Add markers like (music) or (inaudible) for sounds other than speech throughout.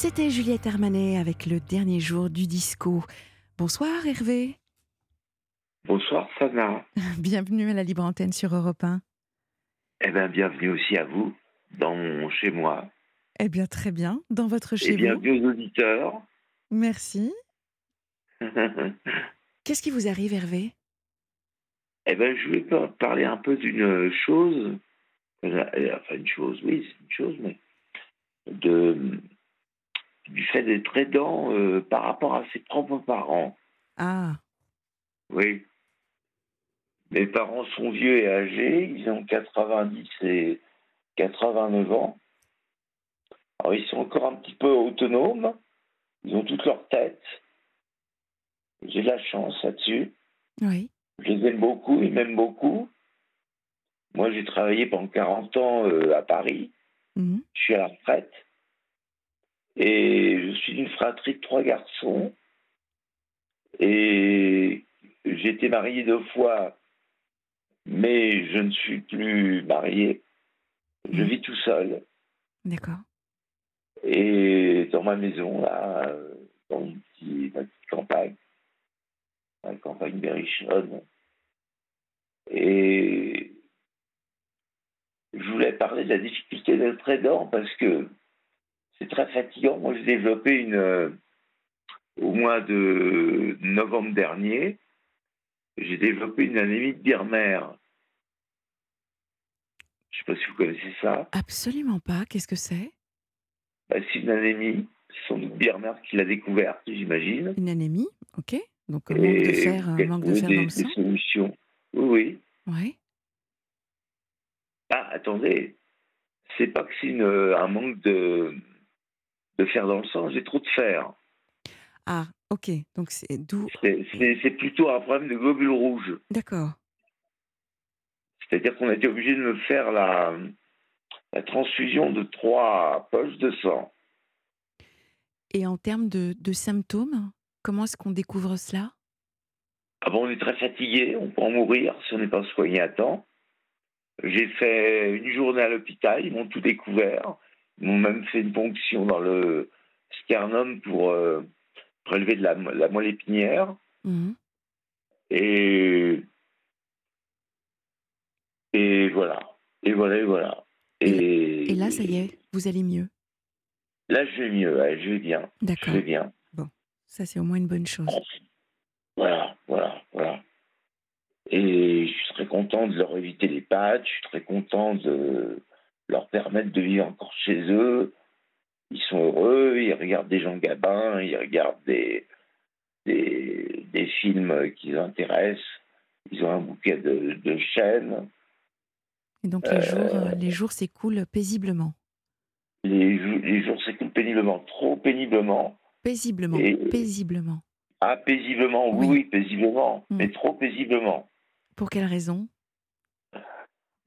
C'était Juliette Armanet avec le dernier jour du disco. Bonsoir Hervé. Bonsoir Sana. (laughs) Bienvenue à la Libre Antenne sur Europe 1. Eh bien, bienvenue aussi à vous, dans mon chez moi. Eh bien, très bien, dans votre chez Et vous. bienvenue aux auditeurs. Merci. (laughs) Qu'est-ce qui vous arrive Hervé? Eh bien, je voulais par- parler un peu d'une chose. Euh, Enfin, une chose, oui, c'est une chose, mais de, du fait d'être aidant euh, par rapport à ses propres parents. Ah, Oui. Mes parents sont vieux et âgés, ils ont 90 et 89 ans. Alors ils sont encore un petit peu autonomes, ils ont toute leur tête. J'ai de la chance là-dessus. oui. Je les aime beaucoup, ils m'aiment beaucoup. Moi j'ai travaillé pendant 40 ans euh, à Paris, Mhm. je suis à la retraite. Et je suis d'une fratrie de trois garçons. Et j'ai été marié deux fois, mais je ne suis plus marié. Je Mhm. vis tout seul. D'accord. Et dans ma maison, là, euh, dans une petite, ma petite campagne, la campagne berrichonne. Et je voulais parler de la difficulté d'être aidant parce que c'est très fatigant. Moi, j'ai développé une. euh, au mois de novembre dernier, j'ai développé une anémie de Birmer. Je ne sais pas si vous connaissez ça. Absolument pas. Qu'est-ce que c'est? Bah, c'est une anémie. C'est sans doute Birmer qui l'a découverte, j'imagine. Une anémie, ok. Donc un manque de fer, un qu'elle manque de fer des, dans le des sang. solutions. Oui, oui. Ah, attendez. C'est pas que c'est un manque de, de fer dans le sang, j'ai trop de fer. Ah, ok. Donc c'est d'où. C'est- plutôt un problème de globules rouges. D'accord. C'est-à-dire qu'on a été obligé de me faire la, la transfusion de trois poches de sang. Et en termes de, de symptômes, comment est-ce qu'on découvre cela? Ah bon, on est très fatigué, on peut en mourir si on n'est pas soigné à temps. J'ai fait une journée à l'hôpital, ils m'ont tout découvert. M'ont même fait une ponction dans le sternum pour euh, prélever de la, la moelle épinière. Mhm. Et, et voilà. Et voilà, et voilà. Et, Et là, ça y est, vous allez mieux. Là, je vais mieux, ouais, je vais bien. Je D'accord. vais bien. Ça, c'est au moins une bonne chose. Voilà, voilà, voilà. Et je suis très content de leur éviter les pattes, je suis très content de leur permettre de vivre encore chez eux. Ils sont heureux, ils regardent des gens gabins, ils regardent des, des, des films qui les intéressent, ils ont un bouquet de, de chaînes. Et donc les Euh, jours, euh, les jours s'écoulent paisiblement. Les, jou- les jours s'écoulent péniblement, trop péniblement. Paisiblement. Et- Paisiblement. Ah, paisiblement, oui, Oui. paisiblement, Mm. mais trop paisiblement. Pour quelle raison?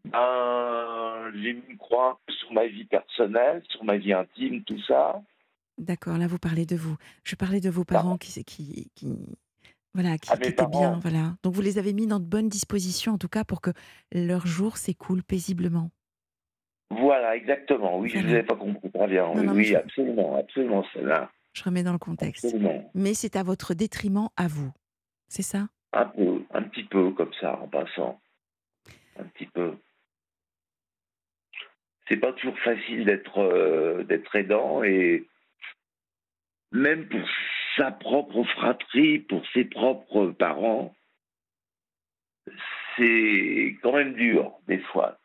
Ben, j'ai mis une croix sur ma vie personnelle, sur ma vie intime, tout ça. D'accord, là vous parlez de vous. Je parlais de vos parents qui, qui, qui, voilà, qui, Ah, qui étaient bien, voilà. Donc vous les avez mis dans de bonnes dispositions, en tout cas, pour que leur jour s'écoule paisiblement. Voilà, exactement. Oui, je ne Voilà. vous avais pas compris très bien. Non, oui, non, mais oui, je- absolument, absolument, celle-là. Je remets dans le contexte. Absolument. Mais c'est à votre détriment à vous. C'est ça? Un peu, un petit peu comme ça, en passant. Un petit peu. C'est pas toujours facile d'être euh, d'être aidant et même pour sa propre fratrie, pour ses propres parents, c'est quand même dur des fois.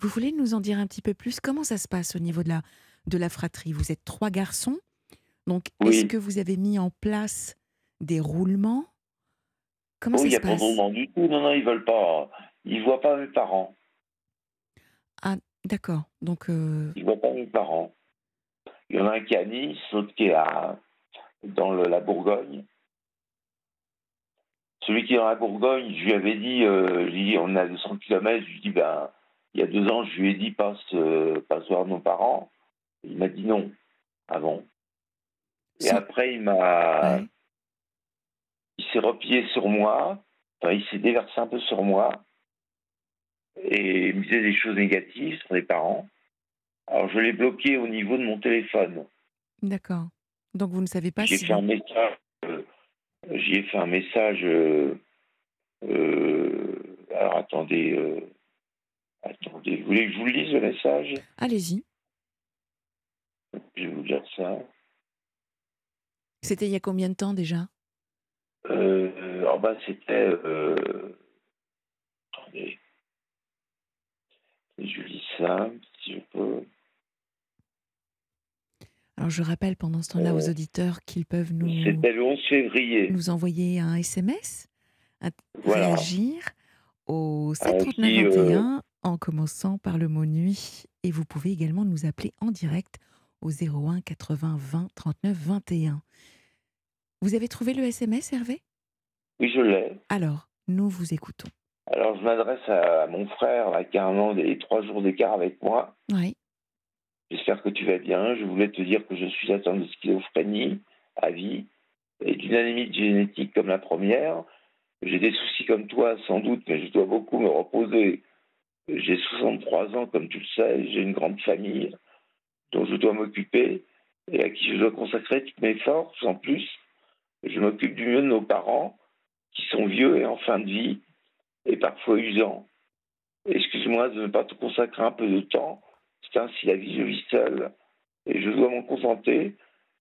Vous voulez nous en dire un petit peu plus? Comment ça se passe au niveau de la, de la fratrie? Vous êtes trois garçons. Donc, est-ce que vous avez mis en place des roulements? Comment Oh, il n'y ça a se pas passe? de moment du tout. Non, non, ils veulent pas. Ils voient pas mes parents. D'accord. Donc, euh, Ils voient pas mes parents. Il y en a un qui est à Nice, l'autre qui est à, dans le- la Bourgogne. Celui qui est dans la Bourgogne, je lui avais dit, euh, je lui ai dit, on est à 200 km, je lui ai dit, ben, il y a deux ans, je lui ai dit, passe, euh, passe voir nos parents. Il m'a dit non, avant. Et après, il m'a, ouais. il s'est replié sur moi, enfin, il s'est déversé un peu sur moi, et me disait des choses négatives sur les parents. Alors je l'ai bloqué au niveau de mon téléphone. D'accord. Donc vous ne savez pas J'ai si fait un message. euh, J'y ai fait un message. euh, euh, alors attendez. attendez. Vous voulez que je vous lise le message? Allez-y. Je vais vous dire ça. C'était il y a combien de temps déjà? Alors bah c'était. attendez. Je lis ça, si je peux. Alors je rappelle pendant ce temps-là aux auditeurs qu'ils peuvent nous le 11 février. nous envoyer un SMS, à Voilà. réagir au Avec 739 qui, euh, 21 en commençant par le mot nuit et vous pouvez également nous appeler en direct au 01 80 20 39 21. Vous avez trouvé le SMS Hervé? Oui, je l'ai. Alors, nous vous écoutons. Alors, je m'adresse à mon frère, là, qui a un an et trois jours d'écart avec moi. Oui. J'espère que tu vas bien. Je voulais te dire que je suis atteint de schizophrénie à vie et d'une anémie génétique comme la première. J'ai des soucis comme toi, sans doute, mais je dois beaucoup me reposer. J'ai 63 ans, comme tu le sais. J'ai une grande famille dont je dois m'occuper et à qui je dois consacrer toutes mes forces. En plus, je m'occupe du mieux de nos parents, qui sont vieux et en fin de vie, et parfois usants. Excuse-moi de ne pas te consacrer un peu de temps. C'est ainsi la vie, je vis seul. Et je dois m'en contenter.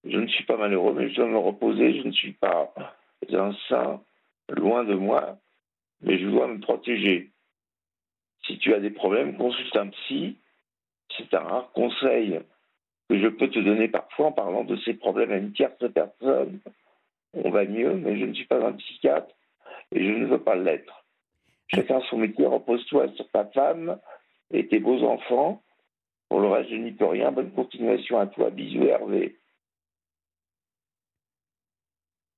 Je ne suis pas malheureux, mais je dois me reposer. Je ne suis pas un saint, loin de moi, mais je dois me protéger. Si tu as des problèmes, consulte un psy. C'est un rare conseil que je peux te donner parfois en parlant de ces problèmes à une tierce personne. On va mieux, mais je ne suis pas un psychiatre et je ne veux pas l'être. Chacun son métier, repose-toi sur ta femme et tes beaux enfants. Pour le reste, je n'y peux rien. Bonne continuation à toi. Bisous, Hervé.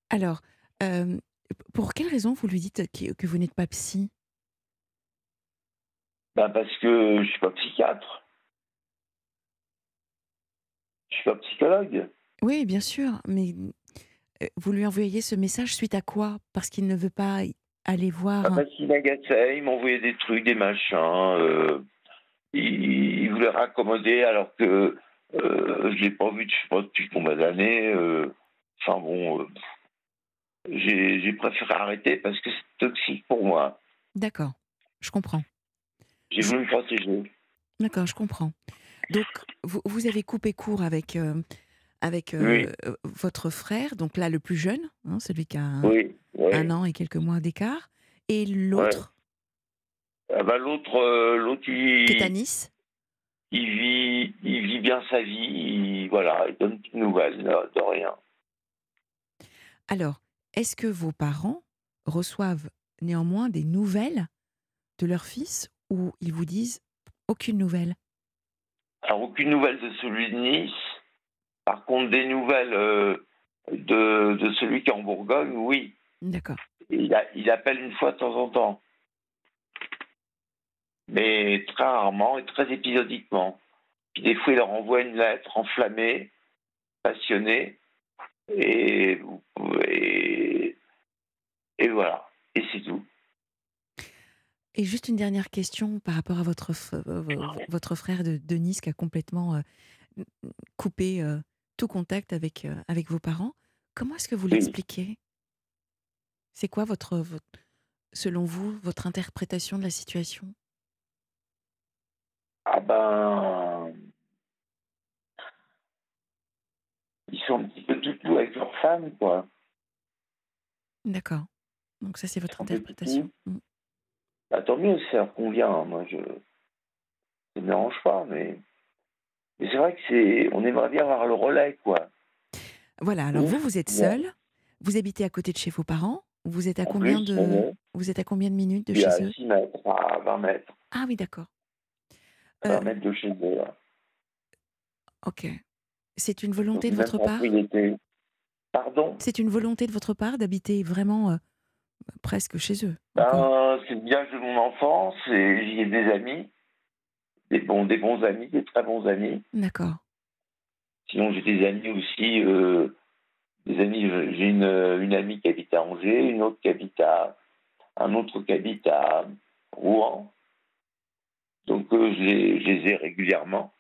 Alors, euh, pour quelle raison vous lui dites que, vous n'êtes pas psy? Ben parce que je suis pas psychiatre. Je suis pas psychologue. Oui, bien sûr, mais euh, vous lui envoyez ce message suite à quoi? Parce qu'il ne veut pas aller voir. Un- parce qu'il m'agaçait, il m'envoyait des trucs, des machins. euh, il, il voulait raccommoder alors que euh, je l'ai pas vu, je sais pas, depuis combien d'années. euh, Enfin bon, euh, j'ai j'ai préféré arrêter parce que c'est toxique pour moi. D'accord, je comprends. J'ai voulu me protéger. D'accord, je comprends. Donc, vous, vous avez coupé court avec, euh, avec euh, Oui. votre frère, donc là le plus jeune, hein, celui qui a un, Oui, oui. un an et quelques mois d'écart, et l'autre? Ah ben, l'autre, euh, l'autre, il, qui est à Nice. il vit, il vit bien sa vie. Il, voilà, il donne nouvelles de, de rien. Alors, est-ce que vos parents reçoivent néanmoins des nouvelles de leur fils ou ils vous disent aucune nouvelle? Alors aucune nouvelle de celui de Nice. Par contre, des nouvelles euh, de, de celui qui est en Bourgogne, oui. D'accord. Il, a- il appelle une fois de temps en temps. Mais très rarement et très épisodiquement. Puis des fois, il leur envoie une lettre enflammée, passionnée. Et, et, et voilà. Et c'est tout. Et juste une dernière question par rapport à votre, euh, vo- votre frère de, de Nice qui a complètement euh, coupé euh, tout contact avec, euh, avec vos parents. Comment est-ce que vous l'expliquez? C'est quoi, votre, votre, selon vous, votre interprétation de la situation? Ah ben. Ils sont un petit peu tout avec leur femme, quoi. D'accord. Donc ça, c'est votre interprétation. Mm. Bah, tant mieux, ça convient. hein. Moi, je. Ça me dérange pas, mais. Mais c'est vrai que c'est. On aimerait bien avoir le relais, quoi. Voilà, alors Oui, vous, vous êtes seul, vous habitez à côté de chez vos parents, vous êtes à En combien plus, de vous êtes à combien de minutes de à chez eux? 6 mètres, à 20 mètres. Ah oui, d'accord. À 20 Euh, mètres de chez eux. là. ok. C'est une volonté de votre part? Pardon? C'est une volonté de votre part d'habiter vraiment euh, presque chez eux. Ben, C'est le village de mon enfance et j'y ai des amis. Des bons, des bons amis, des très bons amis. D'accord. Sinon, j'ai des amis aussi. euh, des amis, j'ai une, une amie qui habite à Angers, une autre qui habite à. un autre qui habite à Rouen. Donc, euh, je, les, je les ai régulièrement.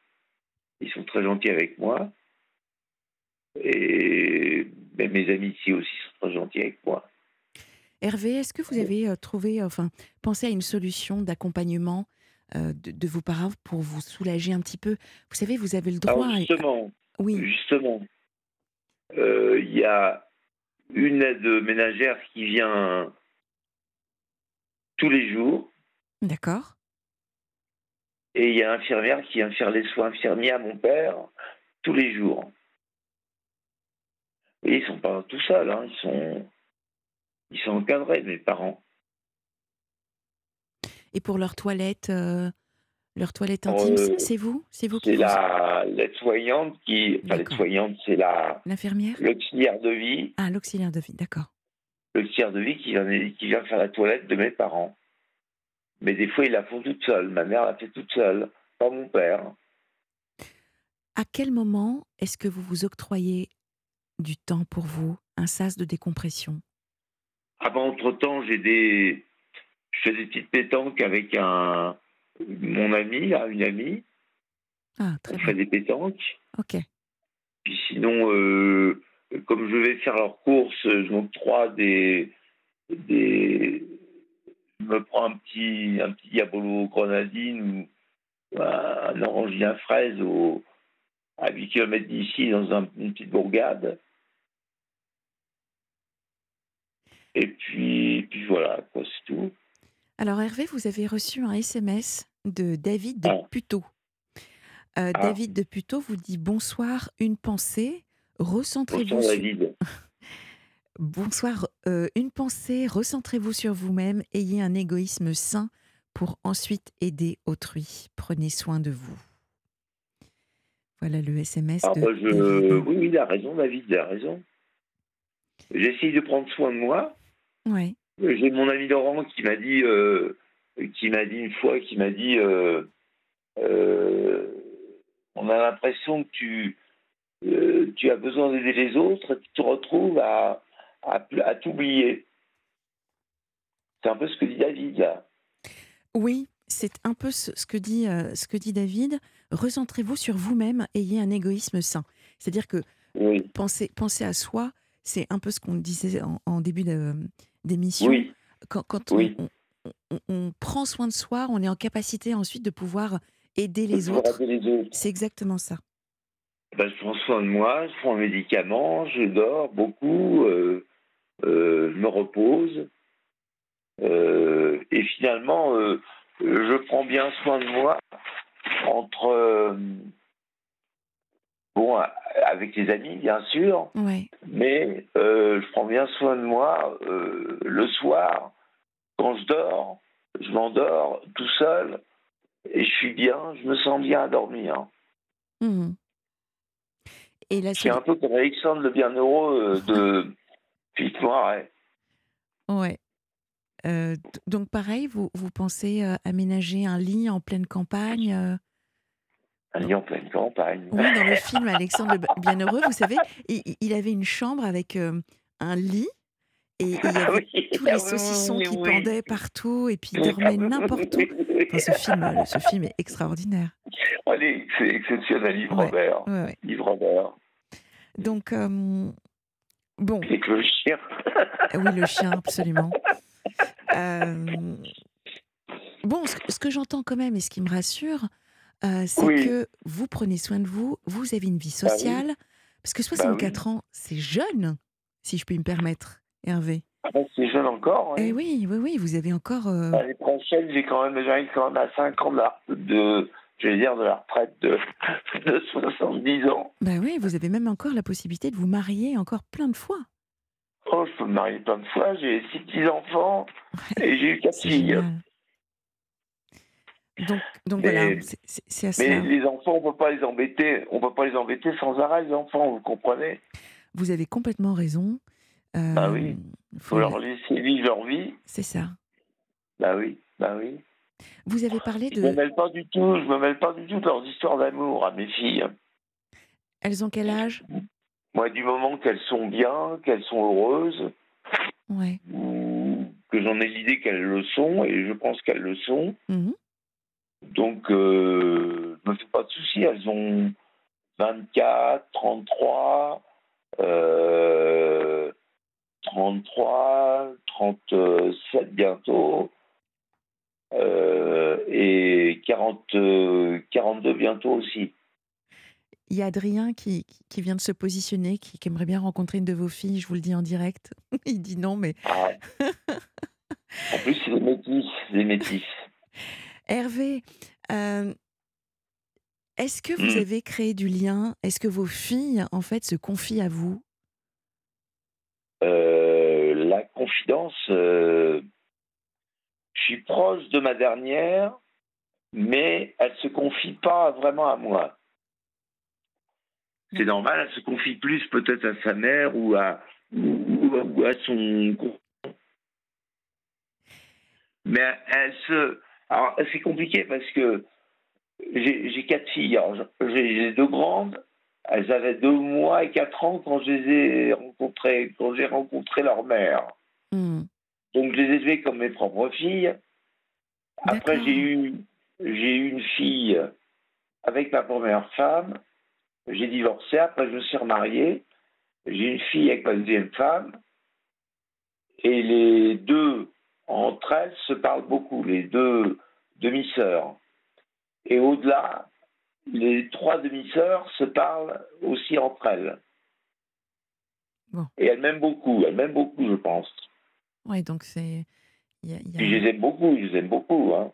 Ils sont très gentils avec moi. Et mais mes amis ici aussi sont très gentils avec moi. Hervé, est-ce que vous avez euh, trouvé, enfin, pensé à une solution d'accompagnement euh, de, de vos parents pour vous soulager un petit peu Vous savez, vous avez le droit. Alors à- justement, Oui, justement, euh, il y a une aide ménagère qui vient tous les jours d'accord. et il y a un infirmière qui vient faire les soins infirmiers à mon père tous les jours. Et ils sont pas tout seuls, hein, ils sont ils sont encadrés, mes parents. Et pour leur toilette, euh, leur toilette Oh, intime, euh, c'est- vous? C'est vous qui C'est la l'aide-soignante qui, enfin l'aide-soignante, c'est la L'infirmière? l'auxiliaire de vie, Ah, l'auxiliaire de vie, d'accord. l'auxiliaire de vie qui vient, qui vient faire la toilette de mes parents. Mais des fois, ils la font toute seule. Ma mère la fait toute seule, pas mon père. À quel moment est-ce que vous vous octroyez du temps pour vous, un sas de décompression? Avant, entre-temps, j'ai des... je fais des petites pétanques avec un... mon ami, là, une amie. Ah, très On bien. fait des pétanques. Ok. Puis sinon, euh, comme je vais faire leurs courses, je m'octroie des, des. Je me prends un petit, un petit diabolo grenadine ou un orangien fraise au, à 8 km d'ici dans un- une petite bourgade. Et puis, puis voilà, quoi, c'est tout. Alors Hervé, vous avez reçu un SMS de David de Ah. Puteaux. Euh, Ah. David de Puteaux vous dit bonsoir, une pensée, recentrez-vous Bonsoir sur... (laughs) Bonsoir, euh, une pensée, recentrez-vous sur vous-même, ayez un égoïsme sain pour ensuite aider autrui. Prenez soin de vous. Voilà le SMS Ah, de bah, je... Oui, oui, il a raison, David, il a raison. J'essaye de prendre soin de moi. Ouais. J'ai mon ami Laurent qui m'a dit, euh, qui m'a dit une fois, qui m'a dit, euh, euh, on a l'impression que tu, tu as besoin d'aider les autres tu te retrouves à, à, à t'oublier. C'est un peu ce que dit David là. Oui, c'est un peu ce, que dit, ce que dit David. Recentrez-vous sur vous-même, ayez un égoïsme sain. C'est-à-dire que Oui, penser, penser à soi, c'est un peu ce qu'on disait en, en début de- d'émission. oui, Quand, quand Oui. on, on- on- on prend soin de soi, on est en capacité ensuite de pouvoir aider les autres. autres. C'est exactement ça. Ben, je prends soin de moi, je prends un médicament, je dors beaucoup, euh, euh, je me repose. Euh, et finalement, euh, je prends bien soin de moi entre. Bon, avec les amis, bien sûr, mais euh, je prends bien soin de moi euh, le soir, quand je dors, je m'endors tout seul et je suis bien, je me sens bien à dormir. Et la C'est solu- un peu comme Alexandre le Bienheureux euh, de (laughs) Philippe Noiret. Ouais. Euh, donc pareil, vous, vous pensez aménager un lit en pleine campagne Un lit en pleine campagne. Oui, dans le film Alexandre le Bienheureux, vous savez, il, il avait une chambre avec euh, un lit et il y (laughs) avait oui, tous les saucissons oui, qui oui. pendaient partout et puis il dormait n'importe où. Enfin, ce (laughs) film, euh, ce film est extraordinaire. Allez, c'est exceptionnel, Yves Ouais. Robert. Ouais, ouais. Yves Robert. Donc, euh, bon, Avec le chien. Ah oui, le chien, absolument. Euh, bon, ce que j'entends quand même et ce qui me rassure, euh, c'est Oui. que vous prenez soin de vous, vous avez une vie Bah oui. sociale, parce que 64 ans, c'est jeune, si je puis me permettre, Hervé. Ah, C'est jeune encore. Eh hein. oui, oui, oui, vous avez encore... euh, L'année prochaine, j'ai quand même, j'arrive quand même à 5 ans de, la- de je vais dire, de la retraite de, (laughs) de 70 ans. Bah oui, vous avez même encore la possibilité de vous marier encore plein de fois. Oh, je peux me marier plein de fois, j'ai six petits-enfants et j'ai eu quatre C'est filles. génial. Donc, donc Mais- voilà, c'est- à Mais cela. les enfants, on peut pas les embêter. On peut pas les embêter sans arrêt, les enfants, vous comprenez? Vous avez complètement raison. Euh, Bah oui. faut faut leur laisser vivre leur vie. C'est ça. Bah oui, bah oui. Vous avez parlé Je me de... mêle pas du tout, je me mêle pas du tout de leurs histoires d'amour à mes filles. Elles ont quel âge? Moi, du moment qu'elles sont bien, qu'elles sont heureuses, Ouais. ou que j'en ai l'idée qu'elles le sont, et je pense qu'elles le sont, Mhm. Donc euh, je me fais pas de soucis. Elles ont 24, 33, euh, 33, 37 bientôt, euh, et 40, 42 bientôt aussi. Il y a Adrien qui, qui vient de se positionner, qui, aimerait bien rencontrer une de vos filles, je vous le dis en direct. (laughs) Il dit non, mais... Ah. (laughs) en plus, c'est des métis, des métis. (laughs) Hervé, euh, est-ce que vous hmm. avez créé du lien? Est-ce que vos filles, en fait, se confient à vous? Euh, La confidence, euh, je suis proche de ma dernière, mais elle ne se confie pas vraiment à moi. C'est normal, elle se confie plus peut-être à sa mère ou à, ou, à son mais elle se. Alors, c'est compliqué parce que j'ai quatre filles. J'ai deux grandes. Elles avaient deux mois et quatre ans quand je les ai rencontrées, quand j'ai rencontré leur mère. Hmm. Donc, je les ai élevées comme mes propres filles. Après, j'ai eu, j'ai eu une fille avec ma première femme. J'ai divorcé. Après, je me suis remarié. J'ai une fille avec ma deuxième femme. Et les deux, entre elles, se parlent beaucoup. Les deux demi-sœurs. Et au-delà, les trois demi-sœurs se parlent aussi entre elles. Et elles m'aiment beaucoup, elles m'aiment beaucoup, je pense. Oui, donc c'est. je les aime beaucoup, je les aime beaucoup. Hein.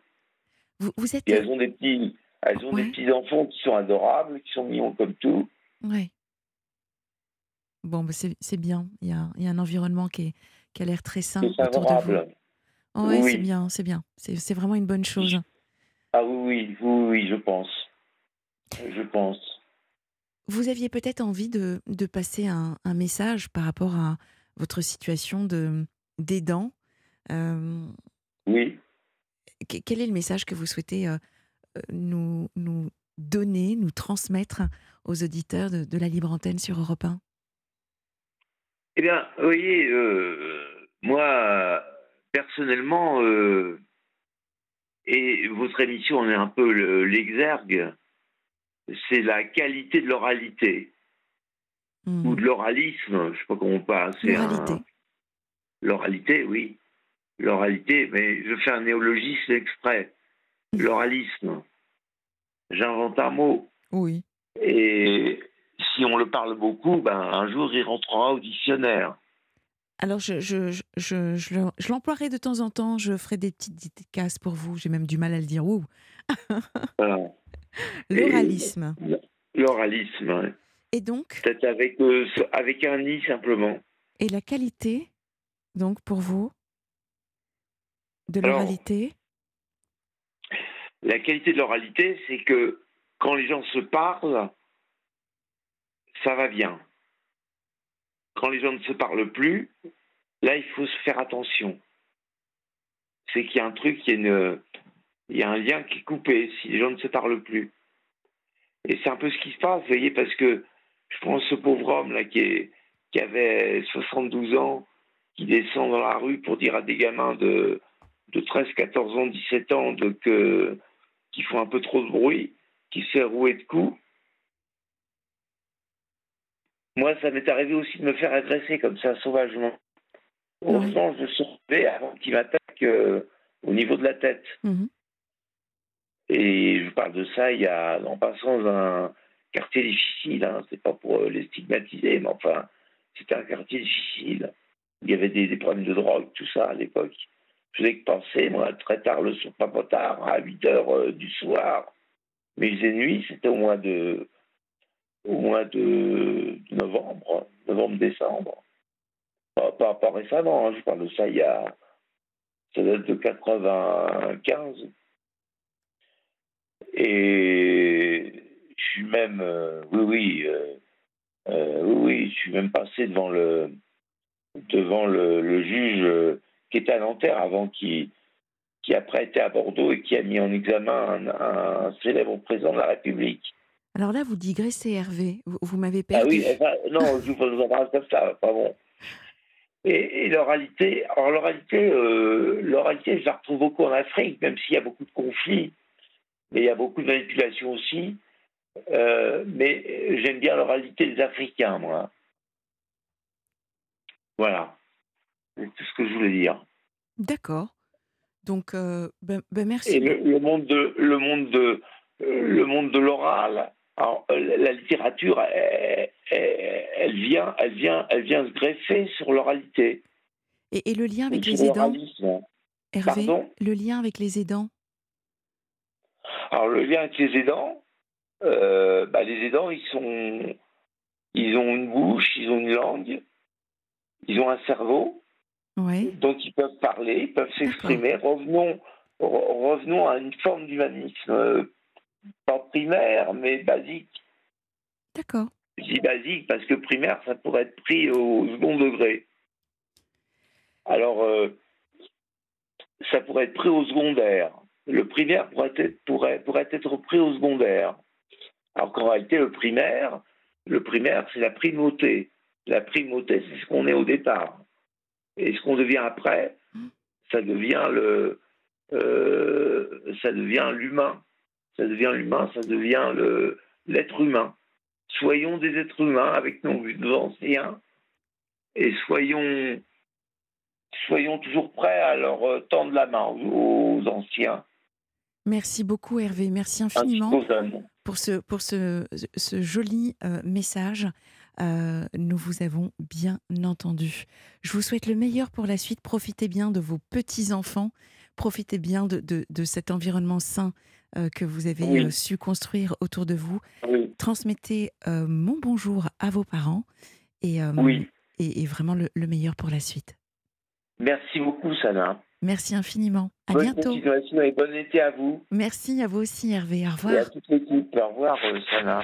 Vous, êtes... Et elles ont des petits, elles ont des petits enfants qui sont adorables, qui sont mignons comme tout. Oui. Bon, bah, c'est bien. Il y, a, il y, a, un environnement qui, est, qui a l'air très sain autour de vous. Oui, c'est bien, c'est bien. C'est vraiment une bonne chose. Ah oui, oui, oui, je pense. Je pense. Vous aviez peut-être envie de, de passer un, un, message par rapport à votre situation de d'aidant. Euh, oui. Quel est le message que vous souhaitez euh, euh, nous, nous donner, nous transmettre aux auditeurs de, de la Libre Antenne sur Europe 1 Eh bien, vous voyez, moi, personnellement, et votre émission en est un peu l'exergue, c'est la qualité de l'oralité. Hmm. Ou de l'oralisme, je ne sais pas comment on parle. L'oralité. L'oralité, oui. L'oralité, mais je fais un néologisme exprès. Hmm. L'oralisme. J'invente un mot. Oui. Et si on le parle beaucoup, ben, un jour il rentrera au dictionnaire. Alors, je, je, je, je, l'emploierai de temps en temps. Je ferai des petites dédicaces pour vous. J'ai même du mal à le dire. Ouh. (laughs) L'oralisme. L'oralisme, oui. Et donc Peut-être avec, euh, avec un i simplement. Et la qualité, donc, pour vous, de l'oralité? La qualité de l'oralité, c'est que quand les gens se parlent, ça va bien quand les gens ne se parlent plus, là, il faut se faire attention. C'est qu'il y a un truc, il y a, un lien qui est coupé si les gens ne se parlent plus. Et c'est un peu ce qui se passe, vous voyez, parce que je prends ce pauvre homme là qui, avait 72 ans, qui descend dans la rue pour dire à des gamins de, de 13, 14 ans, 17 ans qui font un peu trop de bruit, qui se fait rouer de coups. Moi, ça m'est arrivé aussi de me faire agresser comme ça, sauvagement. Au sens de sauver avant qu'il m'attaque euh, au niveau de la tête. Mhm. Et je parle de ça il y a, en passant dans un quartier difficile, hein, c'est pas pour euh, les stigmatiser, mais enfin, c'était un quartier difficile. Il y avait des, problèmes de drogue, tout ça à l'époque. Je faisais que penser, moi, très tard le soir, pas, tard, à 8 heures euh, du soir. Mais il faisait nuit, c'était au mois de au mois de novembre, novembre-décembre. Pas, récemment, hein, je parle de ça il y a. Ça date de 95. Et je suis même. Euh, oui, oui. Euh, euh, oui, je suis même passé devant le devant le, juge qui était à Nanterre avant qui qui après été à Bordeaux et qui a mis en examen un célèbre président de la République. Alors là, vous digressez, Hervé. Vous, m'avez perdu. Ah oui, non, je vous en parle comme ça, pas bon. Et, l'oralité, alors l'oralité, euh, l'oralité, je la retrouve beaucoup en Afrique, même s'il y a beaucoup de conflits, mais il y a beaucoup de manipulations aussi. Euh, mais j'aime bien l'oralité des Africains, moi. Voilà. C'est tout ce que je voulais dire. D'accord. Donc, euh, ben, ben merci. Et le, le monde de le monde de le monde de l'oral. Alors, euh, la littérature, elle, vient, elle vient, elle vient se greffer sur l'oralité. Et, et le lien avec les aidants. Hervé Pardon? Le lien avec les aidants? Alors le lien avec les aidants, euh, bah, les aidants, ils sont, ils ont une bouche, ils ont une langue, ils ont un cerveau, Oui. donc ils peuvent parler, ils peuvent s'exprimer. Revenons, re- revenons à une forme d'humanisme, euh, pas primaire, mais basique. D'accord. Je dis basique parce que primaire, ça pourrait être pris au second degré. Alors, euh, ça pourrait être pris au secondaire. Le primaire pourrait être, pourrait, pourrait être pris au secondaire. Alors qu'en réalité, le primaire, le primaire, c'est la primauté. La primauté, c'est ce qu'on est au départ. Et ce qu'on devient après, ça devient le, euh, ça devient l'humain. Ça devient l'humain, ça devient le, l'être humain. Soyons des êtres humains avec nos, anciens et soyons, soyons toujours prêts à leur euh, tendre la main aux, aux anciens. Merci beaucoup, Hervé. Merci infiniment pour ce, pour ce, ce joli euh, message. Euh, nous vous avons bien entendu. Je vous souhaite le meilleur pour la suite. Profitez bien de vos petits-enfants. Profitez bien de, de, de cet environnement sain euh, que vous avez Oui. euh, su construire autour de vous. Oui, Transmettez euh, mon bonjour à vos parents et, oui. et, et vraiment le, le meilleur pour la suite. Merci beaucoup, Sana. Merci infiniment. À bonne bientôt. continuation et bon été à vous Merci à vous aussi, Hervé. Au et revoir. à toute l'équipe. Au revoir, Sana.